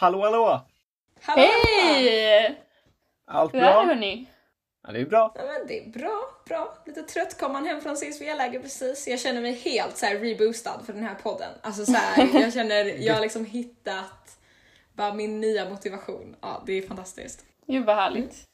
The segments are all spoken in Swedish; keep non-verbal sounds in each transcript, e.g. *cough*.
Hallå hallå! Hallå! Hej! Allt Hur är det bra? hörni? Ja, det är bra. Ja, men det är bra, bra. Lite trött kom man hem från sin spelläger precis. Jag känner mig helt så här reboostad för den här podden. Alltså så här, *laughs* jag känner, jag har liksom hittat bara min nya motivation. Ja, det är fantastiskt. Gud vad härligt.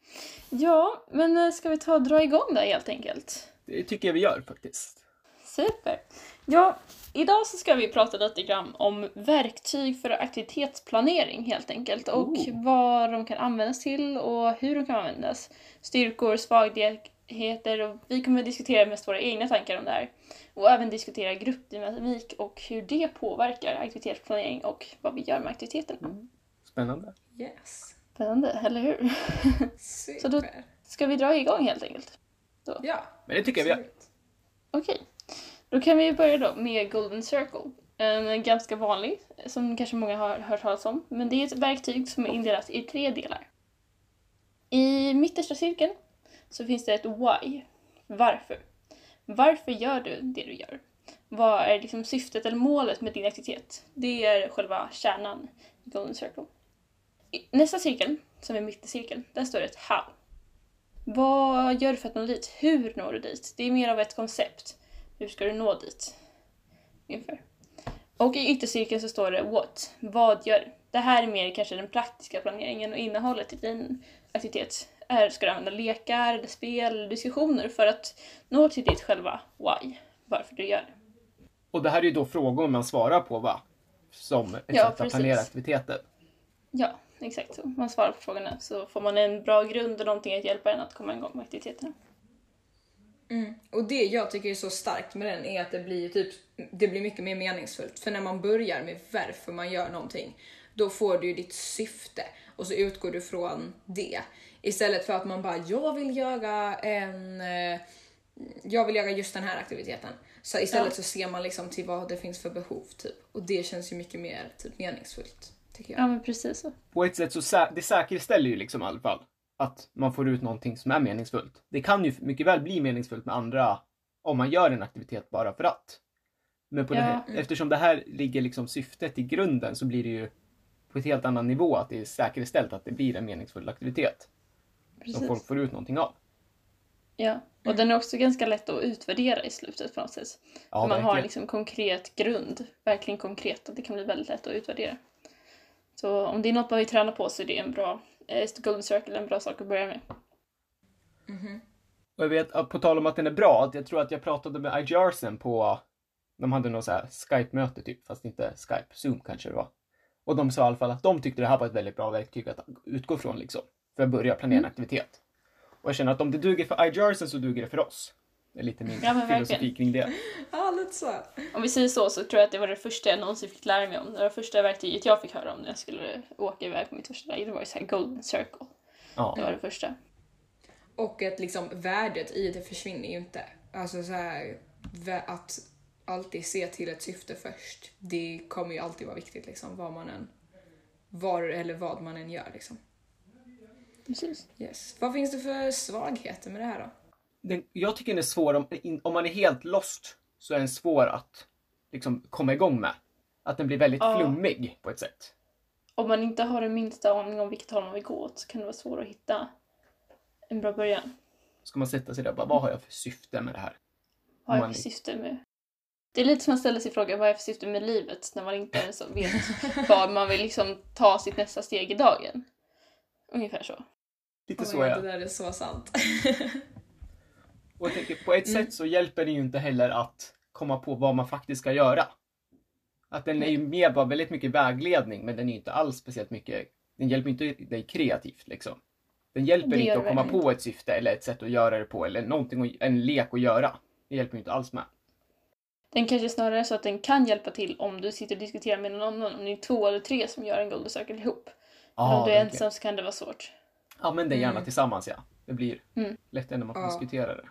Ja, men eh, ska vi ta och dra igång där helt enkelt? Det tycker jag vi gör faktiskt. Super. Ja, idag så ska vi prata lite grann om verktyg för aktivitetsplanering helt enkelt och Oh. vad de kan användas till och hur de kan användas. Styrkor, svagheter och vi kommer att diskutera mest våra egna tankar om det här. Och även diskutera gruppdynamik och hur det påverkar aktivitetsplanering och vad vi gör med aktiviteterna. Spännande. Yes. Spännande, eller hur? Super. *laughs* Så då- Ska vi dra igång helt enkelt? Ja, Men det tycker jag vi gör. Okej, då kan vi börja då med Golden Circle. En ganska vanlig, som kanske många har hört talas om. Men det är ett verktyg som är indelat i tre delar. I mittersta cirkeln så finns det ett why. Varför? Varför gör du det du gör? Vad är liksom syftet eller målet med din aktivitet? Det är själva kärnan i Golden Circle. I nästa cirkel, som är mittercirkeln, där står det ett how. Vad gör du för att nå dit? Hur når du dit? Det är mer av ett koncept. Hur ska du nå dit? Ungefär. Och i yttercirkeln så står det what. Vad gör? Det här är mer kanske den praktiska planeringen och innehållet i din aktivitet. Är, ska du använda lekar, eller spel, eller diskussioner för att nå till ditt själva why. Varför du gör det. Och det här är ju då frågor man svarar på va? Som ett Ja, sätt att planera aktiviteter. Ja, exakt så. Man svarar på frågorna så får man en bra grund och någonting att hjälpa en att komma igång med aktiviteterna. Mm. Och det jag tycker är så starkt med den är att det blir typ, det blir mycket mer meningsfullt. För när man börjar med varför man gör någonting, då får du ju ditt syfte och så utgår du från det. Istället för att man bara, jag vill göra en, eh, jag vill göra just den här aktiviteten. Så istället Ja. så ser man liksom till vad det finns för behov typ. Och det känns ju mycket mer typ meningsfullt, tycker jag. Ja, men precis så. På ett sätt så sä- det säkerställer ju liksom i alla fall att man får ut någonting som är meningsfullt. Det kan ju mycket väl bli meningsfullt med andra om man gör en aktivitet bara för att. Men på det här, Ja. eftersom det här ligger liksom syftet i grunden så blir det ju på ett helt annan nivå att det är säkerställt att det blir en meningsfull aktivitet som Precis. folk får ut någonting av. Ja, och den är också ganska lätt att utvärdera i slutet på något sätt. Ja, man har liksom konkret grund, verkligen konkret, och det kan bli väldigt lätt att utvärdera. Så om det är något man vill träna på så är det en bra, eh, Golden Circle en bra sak att börja med. Mhm. Och jag vet, att på tal om att den är bra, att jag tror att jag pratade med IGRsen på, de hade något så här Skype-möte typ, fast inte Skype, Zoom kanske det var. Och de sa i alla fall att de tyckte det här var ett väldigt bra verktyg att utgå från liksom, för att börja planera Mm. en aktivitet. Och jag känner att om det duger för IGRsen så duger det för oss. Är lite min Ja, filosofi verkligen. kring det. Ja, lite så. Om vi säger så så tror jag att det var det första jag någonsin fick lära mig om. Det var det första verktyget jag fick höra om när jag skulle åka iväg på mitt första läger. Det var ju så här Golden Circle. Ja. Det var det första. Och att liksom värdet i det försvinner ju inte. Alltså så här, att alltid se till ett syfte först. Det kommer ju alltid vara viktigt liksom, vad man än, var eller vad man än gör liksom. Precis. Yes. Vad finns det för svagheter med det här då? Den, jag tycker den är svår, om, om man är helt lost så är den svår att liksom komma igång med. Att den blir väldigt Ja. flummig på ett sätt. Om man inte har den minsta aning om vilket håll man vill gå åt så kan det vara svårt att hitta en bra början. Ska man sätta sig där och bara, vad har jag för syfte med det här? Vad är Man- för syfte med... Det är lite som att ställa sig frågan vad är för syfte med livet när man inte ens *laughs* vet vad man vill liksom ta sitt nästa steg i dagen. Ungefär så. Lite Oh så God, ja. Det där är så sant. *laughs* Och jag tänker, på ett Mm. sätt så hjälper det ju inte heller att komma på vad man faktiskt ska göra. Att den är ju mer bara väldigt mycket vägledning, men den är ju inte alls speciellt mycket, den hjälper inte dig kreativt liksom. Den hjälper inte att komma på ett syfte eller ett sätt att göra det på eller någonting, en lek att göra. Det hjälper ju inte alls med. Den kanske snarare är så att den kan hjälpa till om du sitter och diskuterar med någon annan. Om ni är två eller tre som gör en Golden Circle ihop. Men om du är ensam så kan det vara svårt. Använd det gärna Mm. tillsammans ja. Det blir Mm. lättare när man får Ja. diskutera det.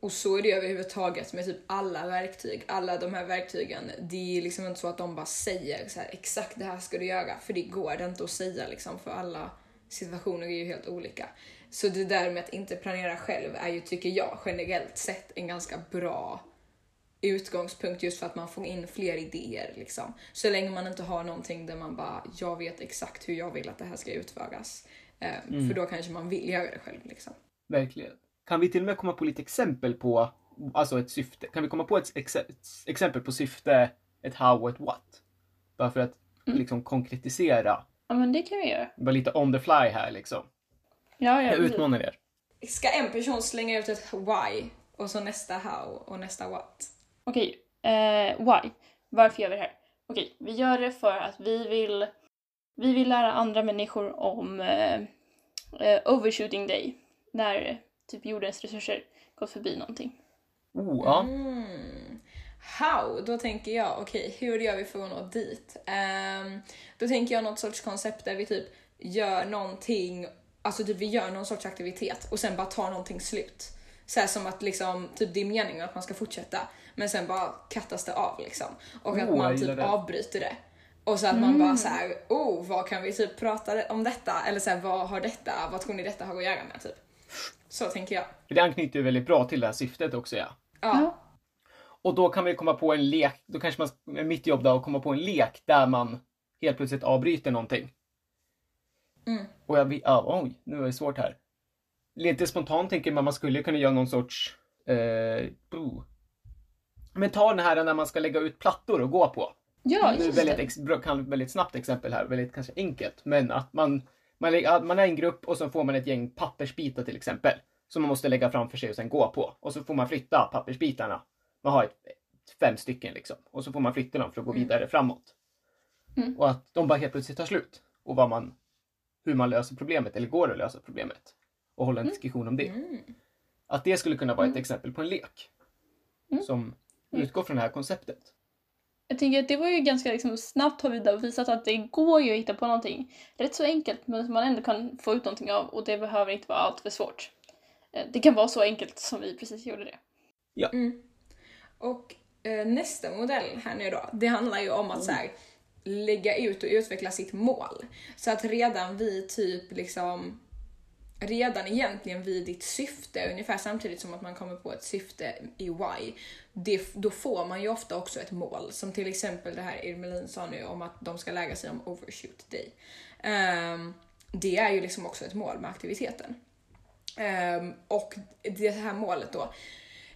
Och så är det överhuvudtaget med typ alla verktyg. Alla de här verktygen, det är liksom inte så att de bara säger så här, exakt det här ska du göra. För det går det inte att säga liksom, för alla situationer är ju helt olika. Så det där med att inte planera själv är ju, tycker jag, generellt sett en ganska bra utgångspunkt just för att man får in fler idéer. Liksom. Så länge man inte har någonting där man bara, jag vet exakt hur jag vill att det här ska utföras. Eh, Mm. För då kanske man vill göra det själv. Liksom. Verkligen. Kan vi till och med komma på lite exempel på alltså ett syfte? Kan vi komma på ett, ex exempel på syfte, ett how och ett what? Bara för att Mm. liksom konkretisera. Ja, men det kan vi göra. Bara lite on the fly här liksom. Ja, ja. Jag utmanar er. Ska en person slänga ut ett why och så nästa how och nästa what? Okej, eh, why? Varför gör vi det här? Okej, vi gör det för att vi vill, vi vill lära andra människor om eh, eh, overshooting day. När typ jordens resurser gått förbi någonting. Oh, ja. Mm. How? Då tänker jag, okej, hur gör vi för att nå dit? Ehm, då tänker jag något sorts koncept där vi typ gör någonting, alltså typ vi gör någon sorts aktivitet och sen bara tar någonting slut. Så här som att liksom, typ det är meningen att man ska fortsätta, men sen bara kattas det av liksom. Och att Oh, jag man typ det. avbryter det. Och så att man bara så här, oh, vad kan vi typ prata om detta? Eller så här, vad har detta, vad tror ni detta har att göra med typ? Så tänker jag. Det anknyter ju väldigt bra till det här syftet också ja. Ja. Och då kan vi komma på en lek, då kanske man, mitt jobb då, att komma på en lek där man helt plötsligt avbryter någonting. Mm. Och jag, ja, oj, nu är det svårt här. Lite spontant tänker man man skulle kunna göra någon sorts, eh, oh. Men ta den här när man ska lägga ut plattor och gå på. Ja, Det är just väldigt, det. bra- kan, väldigt snabbt exempel här, väldigt kanske enkelt. Men att man, man, lägger- man är en grupp och så får man ett gäng pappersbitar till exempel. Som man måste lägga framför sig och sen gå på. Och så får man flytta pappersbitarna. Man har ett, fem stycken liksom. Och så får man flytta dem för att gå Mm. vidare framåt. Mm. Och att de bara helt plötsligt tar slut. Och vad man, hur man löser problemet, eller går att lösa problemet. Och hålla en diskussion om det. Mm. Att det skulle kunna vara ett Mm. exempel på en lek. Mm. Som utgår från det här konceptet. Jag tänker att det var ju ganska liksom, snabbt har vi då visat att det går ju att hitta på någonting rätt så enkelt men som man ändå kan få ut någonting av och det behöver inte vara allt för svårt. Eh, Det kan vara så enkelt som vi precis gjorde det. Mm. Och eh, nästa modell här nu då, det handlar ju om att så här, lägga ut och utveckla sitt mål. Så att redan vid typ liksom redan egentligen vid ditt syfte, ungefär samtidigt som att man kommer på ett syfte i why, det, då får man ju ofta också ett mål. Som till exempel det här Irmelin sa nu om att de ska lära sig om overshoot day. Ehm, det är ju liksom också ett mål med aktiviteten. Ehm, och det här målet då,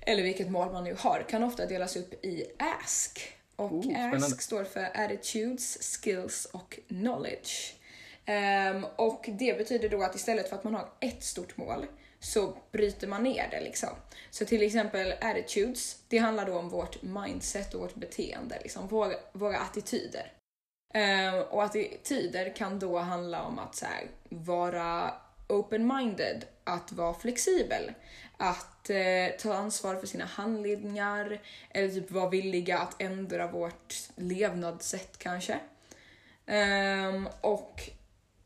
eller vilket mål man nu har, kan ofta delas upp i ASK. Och Oh. ASK står för Attitudes, Skills och Knowledge. Um, och det betyder då att istället för att man har ett stort mål så bryter man ner det liksom. Så till exempel attitudes, det handlar då om vårt mindset och vårt beteende, liksom våra, våra attityder. Um, och attityder kan då handla om att så här, vara open-minded, att vara flexibel, att eh, ta ansvar för sina handlingar eller typ vara villiga att ändra vårt levnadssätt kanske. Um, och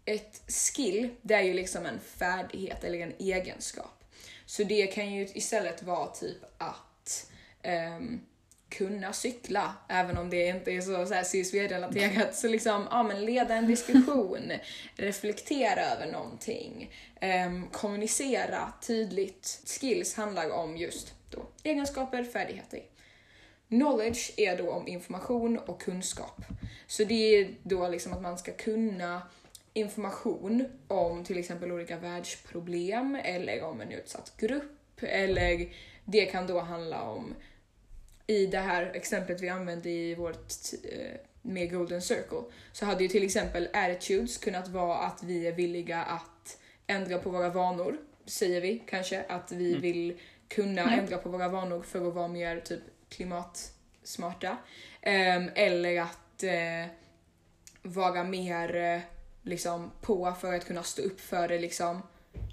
ett skill, det är ju liksom en färdighet eller en egenskap. Så det kan ju istället vara typ att ehm, kunna cykla, även om det inte är så, så här CSV-relaterat. Så liksom, ja men leda en diskussion, *laughs* reflektera över någonting, ehm, kommunicera tydligt. Skills handlar om just då egenskaper, färdigheter. Knowledge är då om information och kunskap. Så det är då liksom att man ska kunna information om till exempel olika världsproblem eller om en utsatt grupp eller det kan då handla om i det här exemplet vi använde i vårt eh, med Golden Circle så hade ju till exempel attitudes kunnat vara att vi är villiga att ändra på våra vanor, säger vi kanske, att vi vill kunna Ja. ändra på våra vanor för att vara mer typ klimatsmarta. Ehm, eller att eh, vara mer eh, liksom på för att kunna stå upp för det liksom.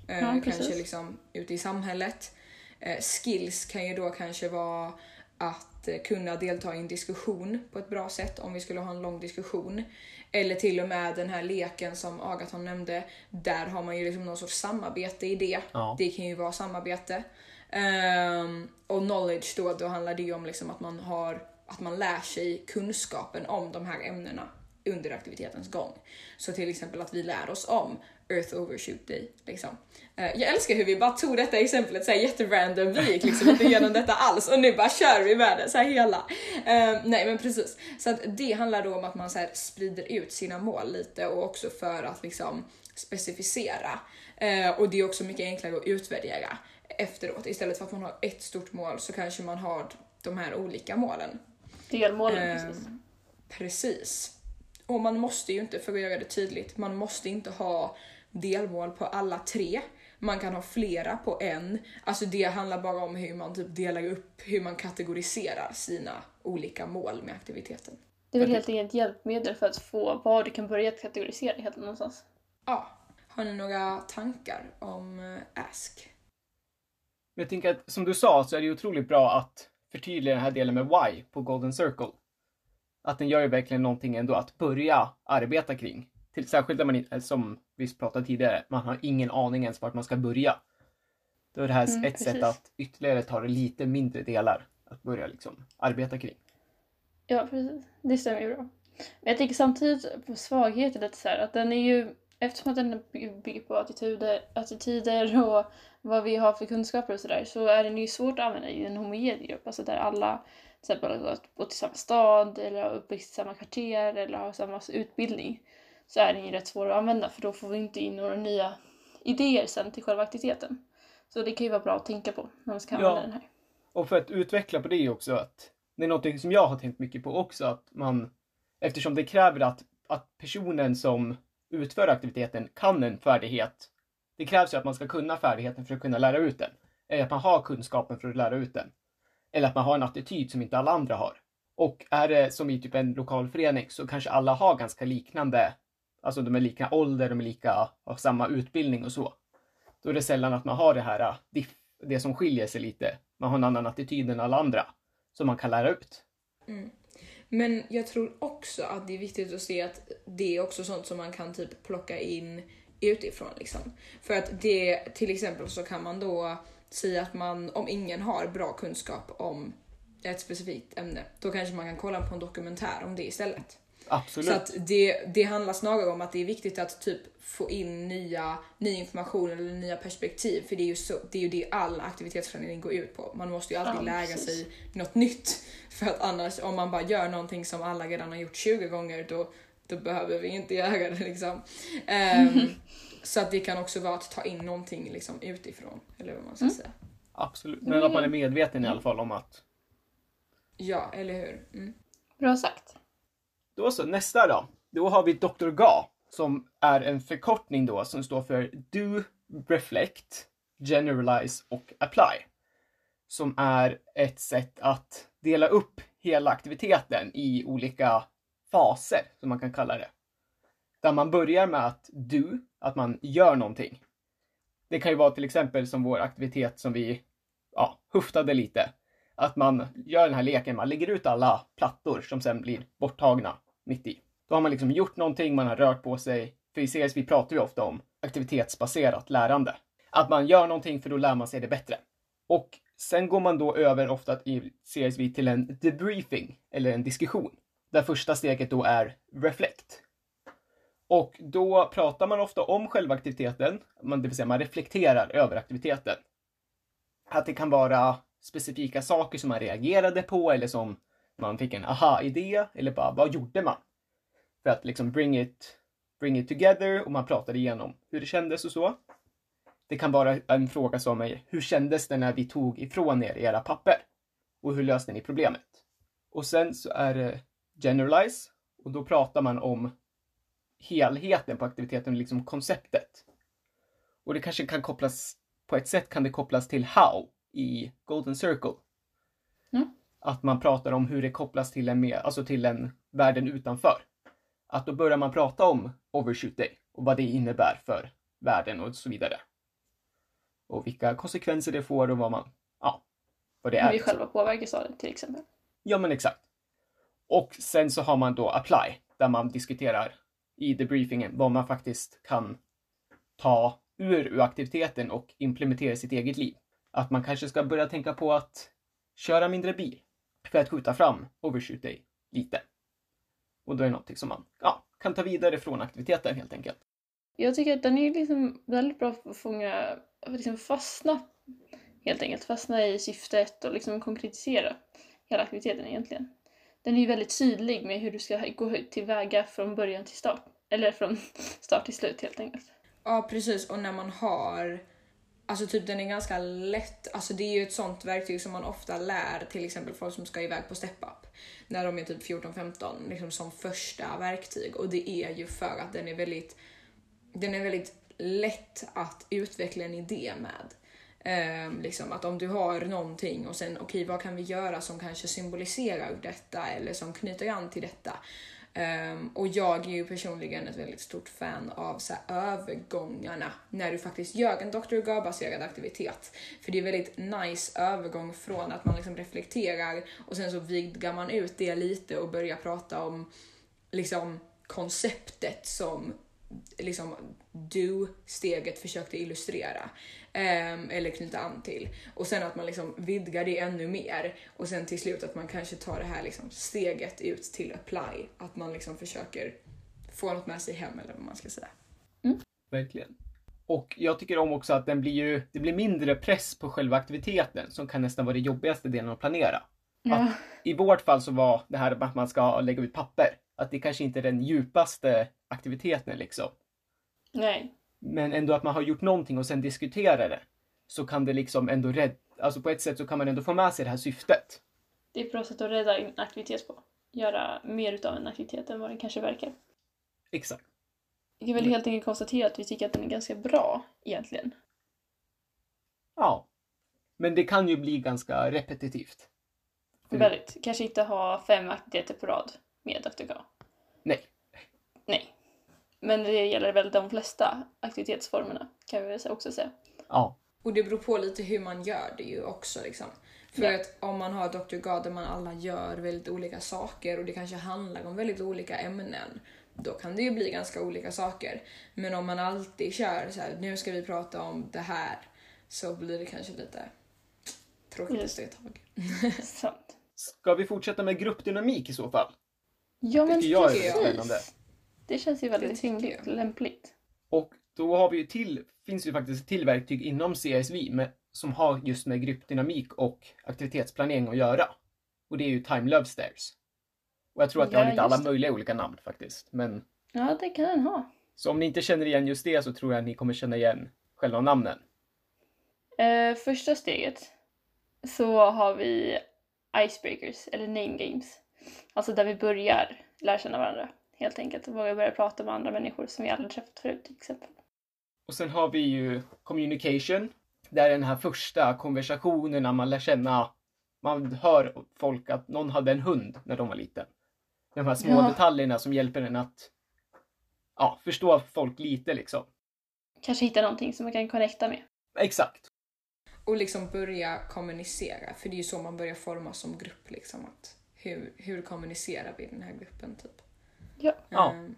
Eh, Ja, kanske liksom ute i samhället. Eh, skills kan ju då kanske vara att eh, kunna delta i en diskussion på ett bra sätt om vi skulle ha en lång diskussion. Eller till och med den här leken som Agaton nämnde, där har man ju liksom någon sorts samarbete i det. Ja. Det kan ju vara samarbete. Ehm, och knowledge då, då handlar det ju om liksom att man har att man lär sig kunskapen om de här ämnena under aktivitetens gång. Så till exempel att vi lär oss om Earth Overshoot Day. Liksom. Eh, jag älskar hur vi bara tog detta exemplet såhär jätterandom, vi gick liksom inte igenom *laughs* detta alls och nu bara kör vi med det så här hela. Uh, nej men precis. Så att det handlar då om att man så sprider ut sina mål lite och också för att liksom specificera. Uh, och det är också mycket enklare att utvärdera efteråt. Istället för att man har ett stort mål så kanske man har de här olika målen. Delmålen, uh, precis. Precis. Och man måste ju inte, för att göra det tydligt, man måste inte ha delmål på alla tre. Man kan ha flera på en. Alltså det handlar bara om hur man typ delar upp, hur man kategoriserar sina olika mål med aktiviteten. Det är väl helt enkelt hjälpmedel för att få vad du kan börja kategorisera helt någonstans. Ja. Har ni några tankar om eh, Ask? Jag tänker att som du sa så är det otroligt bra att förtydliga den här delen med Why på Golden Circle. Att den gör ju verkligen någonting ändå att börja arbeta kring. Till, särskilt när man, som vi pratade tidigare, man har ingen aning ens vart man ska börja. Då är det här mm, ett precis. sätt att ytterligare ta det lite mindre delar att börja liksom arbeta kring. Ja, precis. Det stämmer ju bra. Men jag tänker samtidigt på svagheten lite så här, att den är ju, eftersom att den bygger på attityder, attityder och vad vi har för kunskaper och sådär, så är den ju svårt att använda i en homogen grupp, alltså där alla till exempel har bott i samma stad eller uppväxt i samma kvarter eller har samma utbildning så är den ju rätt svår att använda för då får vi inte in några nya idéer sen till själva aktiviteten. Så det kan ju vara bra att tänka på när man ska använda ja. den här. Och för att utveckla på det också att det är något som jag har tänkt mycket på också att man eftersom det kräver att, att personen som utför aktiviteten kan en färdighet. Det krävs ju att man ska kunna färdigheten för att kunna lära ut den. Eller att man har kunskapen för att lära ut den. Eller att man har en attityd som inte alla andra har. Och är det som i typ en lokalförening så kanske alla har ganska liknande, alltså de är lika ålder, de är lika, har samma utbildning och så. Då är det sällan att man har det här, äh, det som skiljer sig lite. Man har en annan attityd än alla andra som man kan lära ut. Mm. Men jag tror också att det är viktigt att se att det är också sånt som man kan typ plocka in utifrån liksom. För att det, till exempel så kan man då säga att man, om ingen har bra kunskap om ett specifikt ämne, då kanske man kan kolla på en dokumentär om det istället. Absolut. Så att det, det handlar snarare om att det är viktigt att typ få in nya, ny information eller nya perspektiv. För det är ju, så, det, är ju det all aktivitetsplanering går ut på. Man måste ju alltid ja, lära precis. sig något nytt. *laughs* För att annars, om man bara gör någonting som alla redan har gjort 20 gånger, då, då behöver vi inte göra det liksom. Um, *laughs* Så att det kan också vara att ta in någonting liksom utifrån, eller vad man ska mm. säga. Absolut, men att man är medveten i alla fall om att... Ja, eller hur? Mm. Bra sagt. Då så, nästa då. Då har vi Dr. GA som är en förkortning då som står för Do, Reflect, Generalize och Apply. Som är ett sätt att dela upp hela aktiviteten i olika faser, som man kan kalla det. Där man börjar med att do, att man gör någonting. Det kan ju vara till exempel som vår aktivitet som vi ja, huftade lite. Att man gör den här leken, man lägger ut alla plattor som sen blir borttagna mitt i. Då har man liksom gjort någonting, man har rört på sig. För i CSV pratar vi ofta om aktivitetsbaserat lärande. Att man gör någonting för då lär man sig det bättre. Och sen går man då över ofta i CSV till en debriefing, eller en diskussion. Där första steget då är reflect. Och då pratar man ofta om själva aktiviteten, det vill säga man reflekterar över aktiviteten. Att det kan vara specifika saker som man reagerade på eller som man fick en aha-idé eller bara vad gjorde man? För att liksom bring it, bring it together och man pratade igenom hur det kändes och så. Det kan vara en fråga som är hur kändes det när vi tog ifrån er era papper? Och hur löste ni problemet? Och sen så är det generalize och då pratar man om helheten på aktiviteten, liksom konceptet. Och det kanske kan kopplas, på ett sätt kan det kopplas till how i Golden Circle. Mm. Att man pratar om hur det kopplas till en, mer, alltså till en världen utanför. Att då börjar man prata om overshoot day och vad det innebär för världen och så vidare. Och vilka konsekvenser det får och vad man, ja, vad det är. Hur vi själva påverkas av det till exempel. Ja men exakt. Och sen så har man då apply där man diskuterar i debriefingen vad man faktiskt kan ta ur, ur aktiviteten och implementera i sitt eget liv. Att man kanske ska börja tänka på att köra mindre bil för att skjuta fram overshoot dig lite. Och då är det någonting som man ja, kan ta vidare från aktiviteten helt enkelt. Jag tycker att den är liksom väldigt bra för att fånga, liksom fastna helt enkelt. Fastna i syftet och liksom konkretisera hela aktiviteten egentligen. Den är ju väldigt tydlig med hur du ska gå tillväga från början till start. Eller från *laughs* start till slut helt enkelt. Ja precis och när man har Alltså typ den är ganska lätt, alltså det är ju ett sånt verktyg som man ofta lär till exempel folk som ska iväg på step up. När de är typ 14-15, liksom som första verktyg. Och det är ju för att den är väldigt, den är väldigt lätt att utveckla en idé med. Um, liksom att om du har någonting och sen okej okay, vad kan vi göra som kanske symboliserar detta eller som knyter an till detta. Um, och jag är ju personligen ett väldigt stort fan av så här, övergångarna när du faktiskt gör en Dr. Gar-baserad aktivitet. För det är väldigt nice övergång från att man liksom reflekterar och sen så vidgar man ut det lite och börjar prata om liksom konceptet som liksom do-steget försökte illustrera. Um, eller knyta an till. Och sen att man liksom vidgar det ännu mer. Och sen till slut att man kanske tar det här liksom steget ut till apply. Att man liksom försöker få något med sig hem eller vad man ska säga. Mm. Verkligen. Och jag tycker om också att den blir ju, det blir mindre press på själva aktiviteten som kan nästan vara det jobbigaste delen att planera. Ja. Att I vårt fall så var det här att man ska lägga ut papper, att det kanske inte är den djupaste aktiviteten liksom. Nej. Men ändå att man har gjort någonting och sen diskuterar det. Så kan det liksom ändå rädda, alltså på ett sätt så kan man ändå få med sig det här syftet. Det är ett bra sätt att rädda en aktivitet på. Göra mer utav en aktivitet än vad den kanske verkar. Exakt. Jag kan väl helt enkelt konstatera att vi tycker att den är ganska bra egentligen. Ja. Men det kan ju bli ganska repetitivt. Väldigt. Kanske inte ha fem aktiviteter på rad med Dr. K. Nej. Nej. Men det gäller väl de flesta aktivitetsformerna kan vi också säga. Ja. Och det beror på lite hur man gör det ju också liksom. För ja. att om man har Dr. God där man alla gör väldigt olika saker och det kanske handlar om väldigt olika ämnen, då kan det ju bli ganska olika saker. Men om man alltid kör så här, nu ska vi prata om det här, så blir det kanske lite tråkigt yes. ett tag. *laughs* Sant. Ska vi fortsätta med gruppdynamik i så fall? Ja, men tycker jag är spännande. Det känns ju väldigt och lämpligt. Och då har vi ju till, finns det ju faktiskt till verktyg inom CSV med, som har just med gruppdynamik och aktivitetsplanering att göra. Och det är ju Time Love Stairs. Och jag tror att det ja, har lite alla det. möjliga olika namn faktiskt. Men... Ja, det kan den ha. Så om ni inte känner igen just det så tror jag att ni kommer känna igen själva namnen. Uh, första steget så har vi Icebreakers, eller Name Games. Alltså där vi börjar lära känna varandra helt enkelt. Och våga börja prata med andra människor som vi aldrig träffat förut till exempel. Och sen har vi ju communication. Det är den här första konversationen när man lär känna, man hör folk att någon hade en hund när de var liten. De här små ja. detaljerna som hjälper en att ja, förstå folk lite liksom. Kanske hitta någonting som man kan connecta med. Exakt. Och liksom börja kommunicera, för det är ju så man börjar formas som grupp. Liksom, att hur, hur kommunicerar vi i den här gruppen? typ? Ja. Um,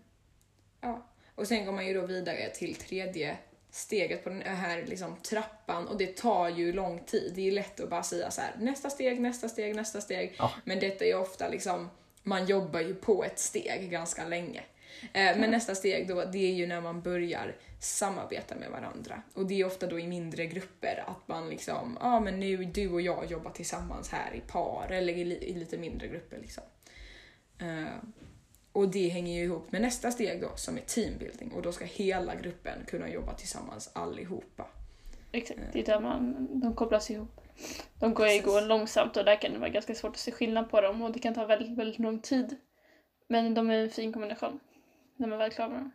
ja. Och sen går man ju då vidare till tredje steget på den här liksom, trappan och det tar ju lång tid. Det är lätt att bara säga så här, nästa steg, nästa steg, nästa steg. Ja. Men detta är ofta liksom, man jobbar ju på ett steg ganska länge. Eh, men nästa steg då, det är ju när man börjar samarbeta med varandra. Och det är ofta då i mindre grupper, att man liksom, ja ah, men nu du och jag jobbar tillsammans här i par eller i, i lite mindre grupper liksom. Uh, och det hänger ju ihop med nästa steg då som är teambuilding och då ska hela gruppen kunna jobba tillsammans allihopa. Exakt, det är där man, de kopplas ihop. De går ju går långsamt och där kan det vara ganska svårt att se skillnad på dem och det kan ta väldigt, väldigt lång tid. Men de är en fin kombination när man väl klarar dem.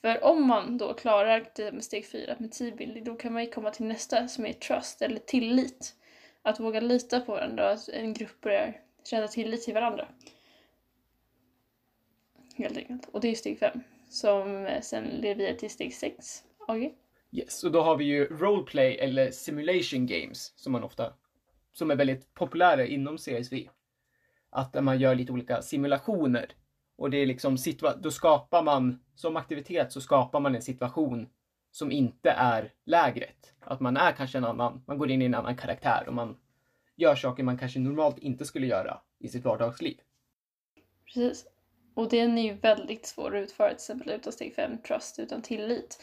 För om man då klarar det med steg fyra med teambuilding då kan man ju komma till nästa som är trust eller tillit. Att våga lita på varandra och att en grupp börjar känna tillit till varandra helt enkelt. Och det är steg fem som sen leder vidare till steg sex. AG? Yes, och då har vi ju roleplay eller simulation games som man ofta, som är väldigt populära inom CSV. Att man gör lite olika simulationer. Och det är liksom, då skapar man, som aktivitet så skapar man en situation som inte är lägret. Att man är kanske en annan, man går in i en annan karaktär och man gör saker man kanske normalt inte skulle göra i sitt vardagsliv. Precis. Och den är ju väldigt svår att utföra, till exempel utan steg 5, trust, utan tillit.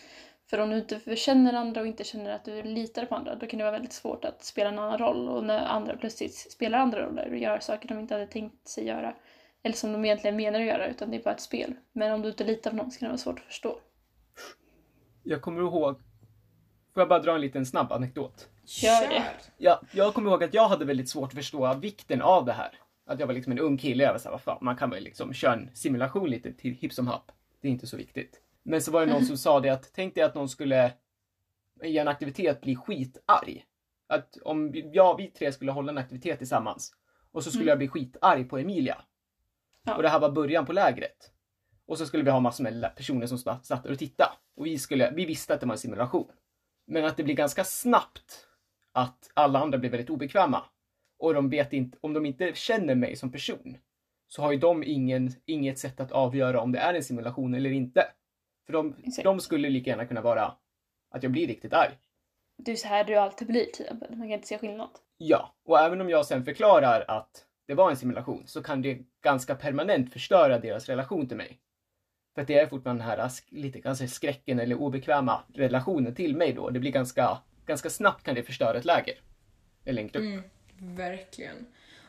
För om du inte känner andra och inte känner att du litar på andra, då kan det vara väldigt svårt att spela en annan roll. Och när andra plötsligt spelar andra roller och gör saker de inte hade tänkt sig göra, eller som de egentligen menar att göra, utan det är bara ett spel. Men om du inte litar på någon så kan det vara svårt att förstå. Jag kommer ihåg... Får jag bara dra en liten snabb anekdot? Gör det. Ja, jag kommer ihåg att jag hade väldigt svårt att förstå vikten av det här. Att jag var liksom en ung kille, jag var såhär, vad fan, man kan väl liksom köra en simulation lite till hipp som happ. Det är inte så viktigt. Men så var det någon som sa det att, tänk dig att någon skulle i en aktivitet bli skitarg. Att om jag, vi tre skulle hålla en aktivitet tillsammans och så skulle Mm. jag bli skitarg på Emilia. Ja. Och det här var början på lägret. Och så skulle vi ha massor med personer som satt satt där och tittade. Och vi, skulle, vi visste att det var en simulation. Men att det blir ganska snabbt att alla andra blir väldigt obekväma. Och de vet inte, om de inte känner mig som person så har ju de ingen, inget sätt att avgöra om det är en simulation eller inte. För de, de skulle lika gärna kunna vara att jag blir riktigt arg. Du är så här du alltid blir, exempel. Man kan inte se skillnad. Ja, och även om jag sen förklarar att det var en simulation så kan det ganska permanent förstöra deras relation till mig. För att det är fortfarande den här lite kanske skräcken eller obekväma relationen till mig då. Det blir ganska, ganska snabbt kan det förstöra ett läger. Eller en grupp. Mm, verkligen.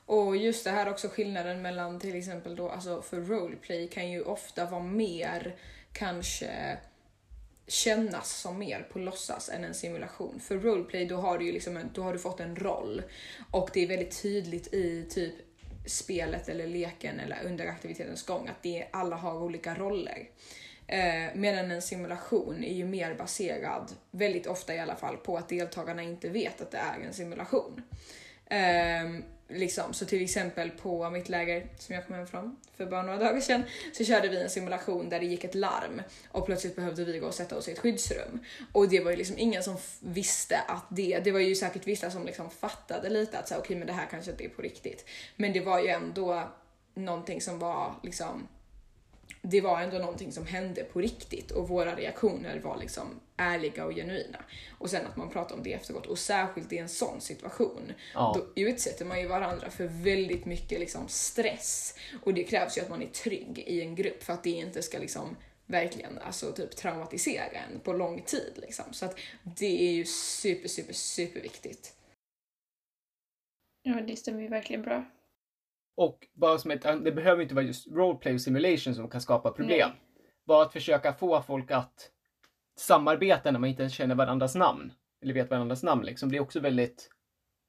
Och just det här också skillnaden mellan till exempel då, alltså för roleplay kan ju ofta vara mer kanske kännas som mer på låtsas än en simulation. För roleplay då har du ju liksom en, då har du fått en roll och det är väldigt tydligt i typ spelet eller leken eller under aktivitetens gång att det, alla har olika roller. Eh, medan en simulation är ju mer baserad, väldigt ofta i alla fall, på att deltagarna inte vet att det är en simulation. Um, liksom, så till exempel på mitt läger som jag kom hem från för bara några dagar sedan så körde vi en simulation där det gick ett larm och plötsligt behövde vi gå och sätta oss i ett skyddsrum. Och det var ju liksom ingen som visste att det, det var ju säkert vissa som liksom fattade lite att så okej men det här kanske inte är på riktigt. Men det var ju ändå någonting som var liksom det var ändå någonting som hände på riktigt och våra reaktioner var liksom ärliga och genuina. Och sen att man pratar om det efteråt och särskilt i en sån situation Ja. då utsätter man ju varandra för väldigt mycket liksom stress och det krävs ju att man är trygg i en grupp för att det inte ska liksom verkligen alltså typ traumatisera en på lång tid liksom. Så att det är ju super, super, super viktigt. Ja, det stämmer ju verkligen bra. Och bara som ett, det behöver inte vara just roleplay och simulation som kan skapa problem. Nej. Bara att försöka få folk att samarbeta när man inte ens känner varandras namn. Eller vet varandras namn liksom. Det är också väldigt,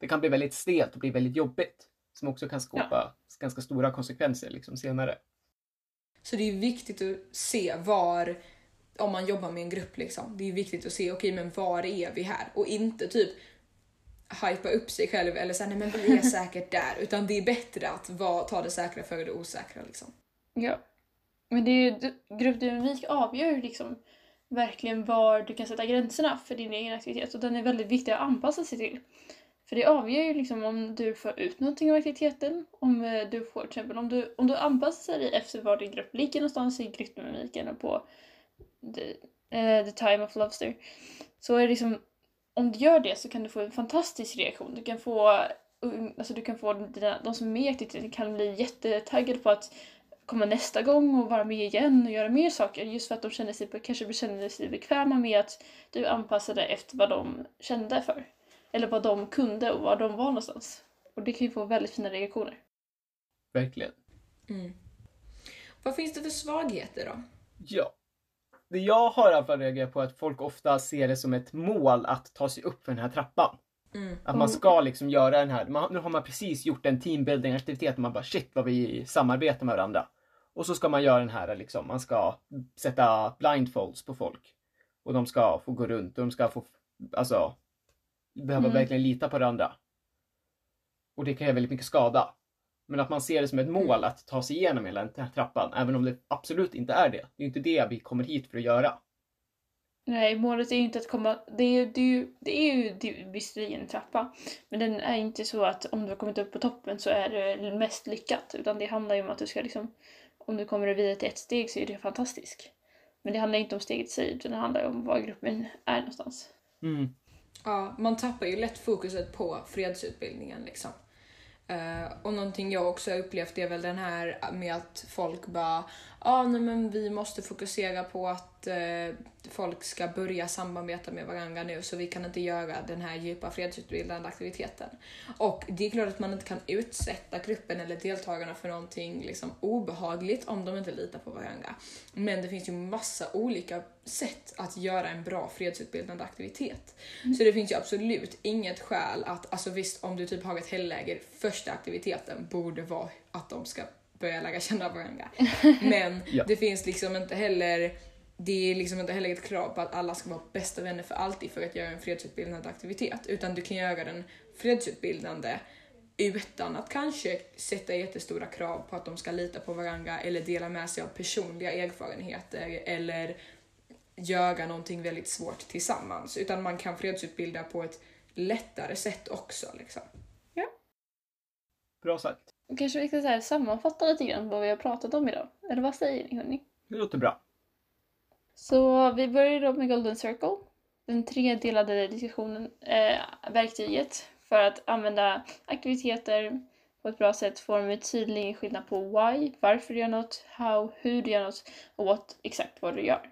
det kan bli väldigt stelt och bli väldigt jobbigt. Som också kan skapa ganska stora konsekvenser liksom senare. Så det är viktigt att se var, om man jobbar med en grupp liksom, det är viktigt att se okej men var är vi här? Och inte typ hypa upp sig själv eller säga nej men vi är säkert där. Utan det är bättre att vara, ta det säkra före det osäkra liksom. Ja. Men det är ju, gruppdynamik avgör liksom verkligen var du kan sätta gränserna för din egen aktivitet och den är väldigt viktig att anpassa sig till. För det avgör ju liksom om du får ut någonting av aktiviteten, om eh, du får till exempel om du, om du anpassar dig efter var din grupp ligger någonstans i gruppdynamiken och på the, uh, the time of Lobster. Så är det liksom, om du gör det så kan du få en fantastisk reaktion. Du kan få, um, alltså du kan få dina, de som är med i aktiviteten kan bli jättetaggade på att komma nästa gång och vara med igen och göra mer saker just för att de känner sig, kanske känner sig bekväma med att du anpassade efter vad de kände för. Eller vad de kunde och var de var någonstans. Och det kan ju få väldigt fina reaktioner. Verkligen. Mm. Vad finns det för svagheter då? Ja. Det jag har i alla fall reagerat på är att folk ofta ser det som ett mål att ta sig upp för den här trappan. Mm. Att man ska liksom göra den här, man, nu har man precis gjort en teambuilding aktivitet och man bara shit vad vi samarbetar med varandra. Och så ska man göra den här liksom, man ska sätta blindfolds på folk. Och de ska få gå runt och de ska få, alltså, behöva Mm. verkligen lita på varandra. Och det kan göra väldigt mycket skada. Men att man ser det som ett mål att ta sig igenom hela den här trappan, även om det absolut inte är det. Det är inte det vi kommer hit för att göra. Nej, målet är ju inte att komma... Det är ju, det är ju, det är ju det visserligen en trappa. Men den är inte så att om du har kommit upp på toppen så är det mest lyckat. Utan det handlar ju om att du ska liksom... Om du kommer vidare till ett steg så är det fantastiskt. Men det handlar inte om steget i sig, utan det handlar om var gruppen är någonstans. Mm. Ja, man tappar ju lätt fokuset på fredsutbildningen liksom. Uh, och någonting jag också har upplevt är väl den här med att folk bara, ja ah, nej men vi måste fokusera på att uh, folk ska börja samarbeta med varandra nu så vi kan inte göra den här djupa fredsutbildande aktiviteten. Och det är klart att man inte kan utsätta gruppen eller deltagarna för någonting liksom obehagligt om de inte litar på varandra. Men det finns ju massa olika sätt att göra en bra fredsutbildande aktivitet. Mm. Så det finns ju absolut inget skäl att, alltså visst om du typ har ett helläger, första aktiviteten borde vara att de ska börja lära känna varandra. *laughs* Men ja. det finns liksom inte heller det är liksom inte heller ett krav på att alla ska vara bästa vänner för alltid för att göra en fredsutbildande aktivitet, utan du kan göra den fredsutbildande utan att kanske sätta jättestora krav på att de ska lita på varandra eller dela med sig av personliga erfarenheter eller göra någonting väldigt svårt tillsammans, utan man kan fredsutbilda på ett lättare sätt också. Liksom. Ja. Bra sagt. Kanske vi ska så här sammanfatta lite grann vad vi har pratat om idag. Eller vad säger ni hörni? Det låter bra. Så vi börjar då med Golden Circle. Den tredelade diskussionen, äh, verktyget för att använda aktiviteter på ett bra sätt får en tydlig skillnad på why, varför du gör något, how, hur du gör något och what, exakt vad du gör.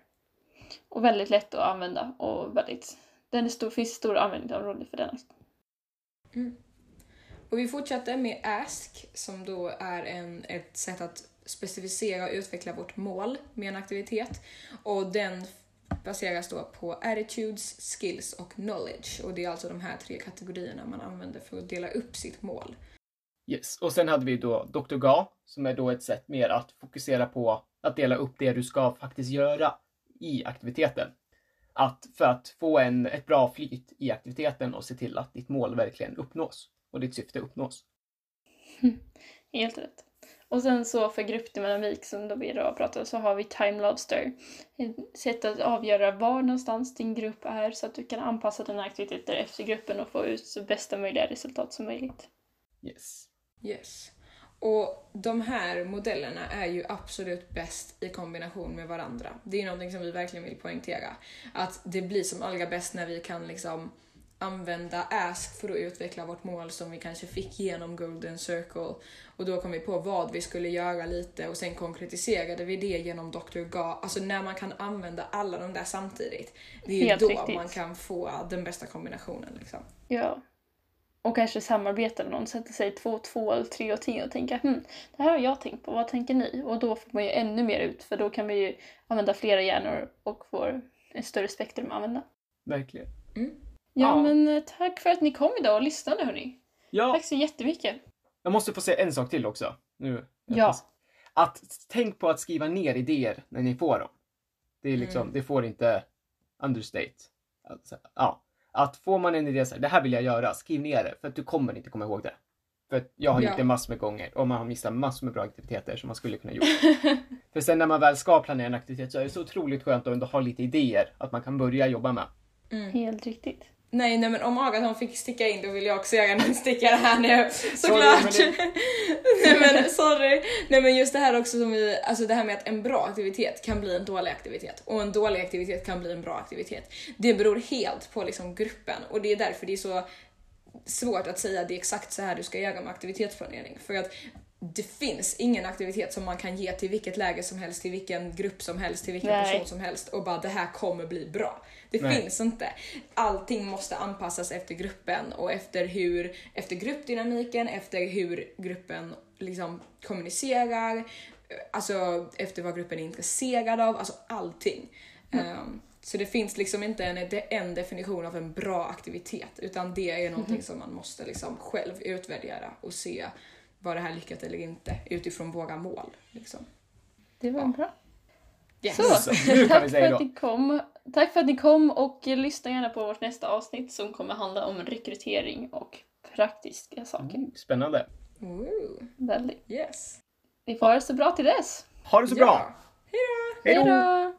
Och väldigt lätt att använda och väldigt, den är stor, finns stor användningsområde för den. Mm. Och vi fortsätter med Ask som då är en, ett sätt att specificera och utveckla vårt mål med en aktivitet. Och den baseras då på attitudes, skills och knowledge. Och det är alltså de här tre kategorierna man använder för att dela upp sitt mål. Yes, och sen hade vi då Dr. GA som är då ett sätt mer att fokusera på att dela upp det du ska faktiskt göra i aktiviteten. Att för att få en, ett bra flyt i aktiviteten och se till att ditt mål verkligen uppnås och ditt syfte uppnås. Helt rätt. Och sen så för gruppdynamik som då vi idag pratar så har vi Time Lobster. Ett sätt att avgöra var någonstans din grupp är så att du kan anpassa dina aktiviteter efter gruppen och få ut så bästa möjliga resultat som möjligt. Yes. Yes. Och de här modellerna är ju absolut bäst i kombination med varandra. Det är någonting som vi verkligen vill poängtera. Att det blir som allra bäst när vi kan liksom använda Ask för att utveckla vårt mål som vi kanske fick genom Golden Circle. Och då kom vi på vad vi skulle göra lite och sen konkretiserade vi det genom Dr. Ga. Alltså när man kan använda alla de där samtidigt. Det är Helt då riktigt. man kan få den bästa kombinationen. Liksom. Ja. Och kanske samarbeta med någon, sätta sig två två eller tre och tio och tänka hm, det här har jag tänkt på, vad tänker ni? Och då får man ju ännu mer ut för då kan vi ju använda flera hjärnor och få ett större spektrum att använda. Verkligen. Mm. Ja, ja, men eh, tack för att ni kom idag och lyssnade hörni. Ja. Tack så jättemycket. Jag måste få säga en sak till också. Nu. Ja. Att tänk på att skriva ner idéer när ni får dem. Det är liksom, mm. det får inte understate. Alltså, ja. Att får man en idé så här, det här vill jag göra, skriv ner det för att du kommer inte komma ihåg det. För att jag har ja. gjort det massor med gånger och man har missat massor med bra aktiviteter som man skulle kunna gjort. *laughs* för sen när man väl ska planera en aktivitet så är det så otroligt skönt att ändå ha lite idéer att man kan börja jobba med. Mm. Helt riktigt. Nej, nej men om Agaton fick sticka in då vill jag också göra en *laughs* stickare här nu. Såklart! Sorry, *laughs* nej men sorry. Nej men just det här också som vi, alltså det här med att en bra aktivitet kan bli en dålig aktivitet och en dålig aktivitet kan bli en bra aktivitet. Det beror helt på liksom gruppen och det är därför det är så svårt att säga det är exakt så här du ska göra med aktivitetsplanering. För att det finns ingen aktivitet som man kan ge till vilket läge som helst, till vilken grupp som helst, till vilken Nej. person som helst och bara det här kommer bli bra. Det Nej. finns inte. Allting måste anpassas efter gruppen och efter hur, efter gruppdynamiken, efter hur gruppen liksom kommunicerar, alltså efter vad gruppen är intresserad av, alltså allting. Mm. Um, så det finns liksom inte en, en definition av en bra aktivitet utan det är någonting mm. som man måste liksom själv utvärdera och se var det här lyckat eller inte utifrån våra mål. Liksom. Det var ja. bra. Yes. Så, tack för att ni kom. Tack för att ni kom och lyssna gärna på vårt nästa avsnitt som kommer handla om rekrytering och praktiska saker. Mm, spännande. Ooh. Väldigt. Yes. Vi får ha det så bra till dess. Ha det så bra! Hejdå! Hejdå!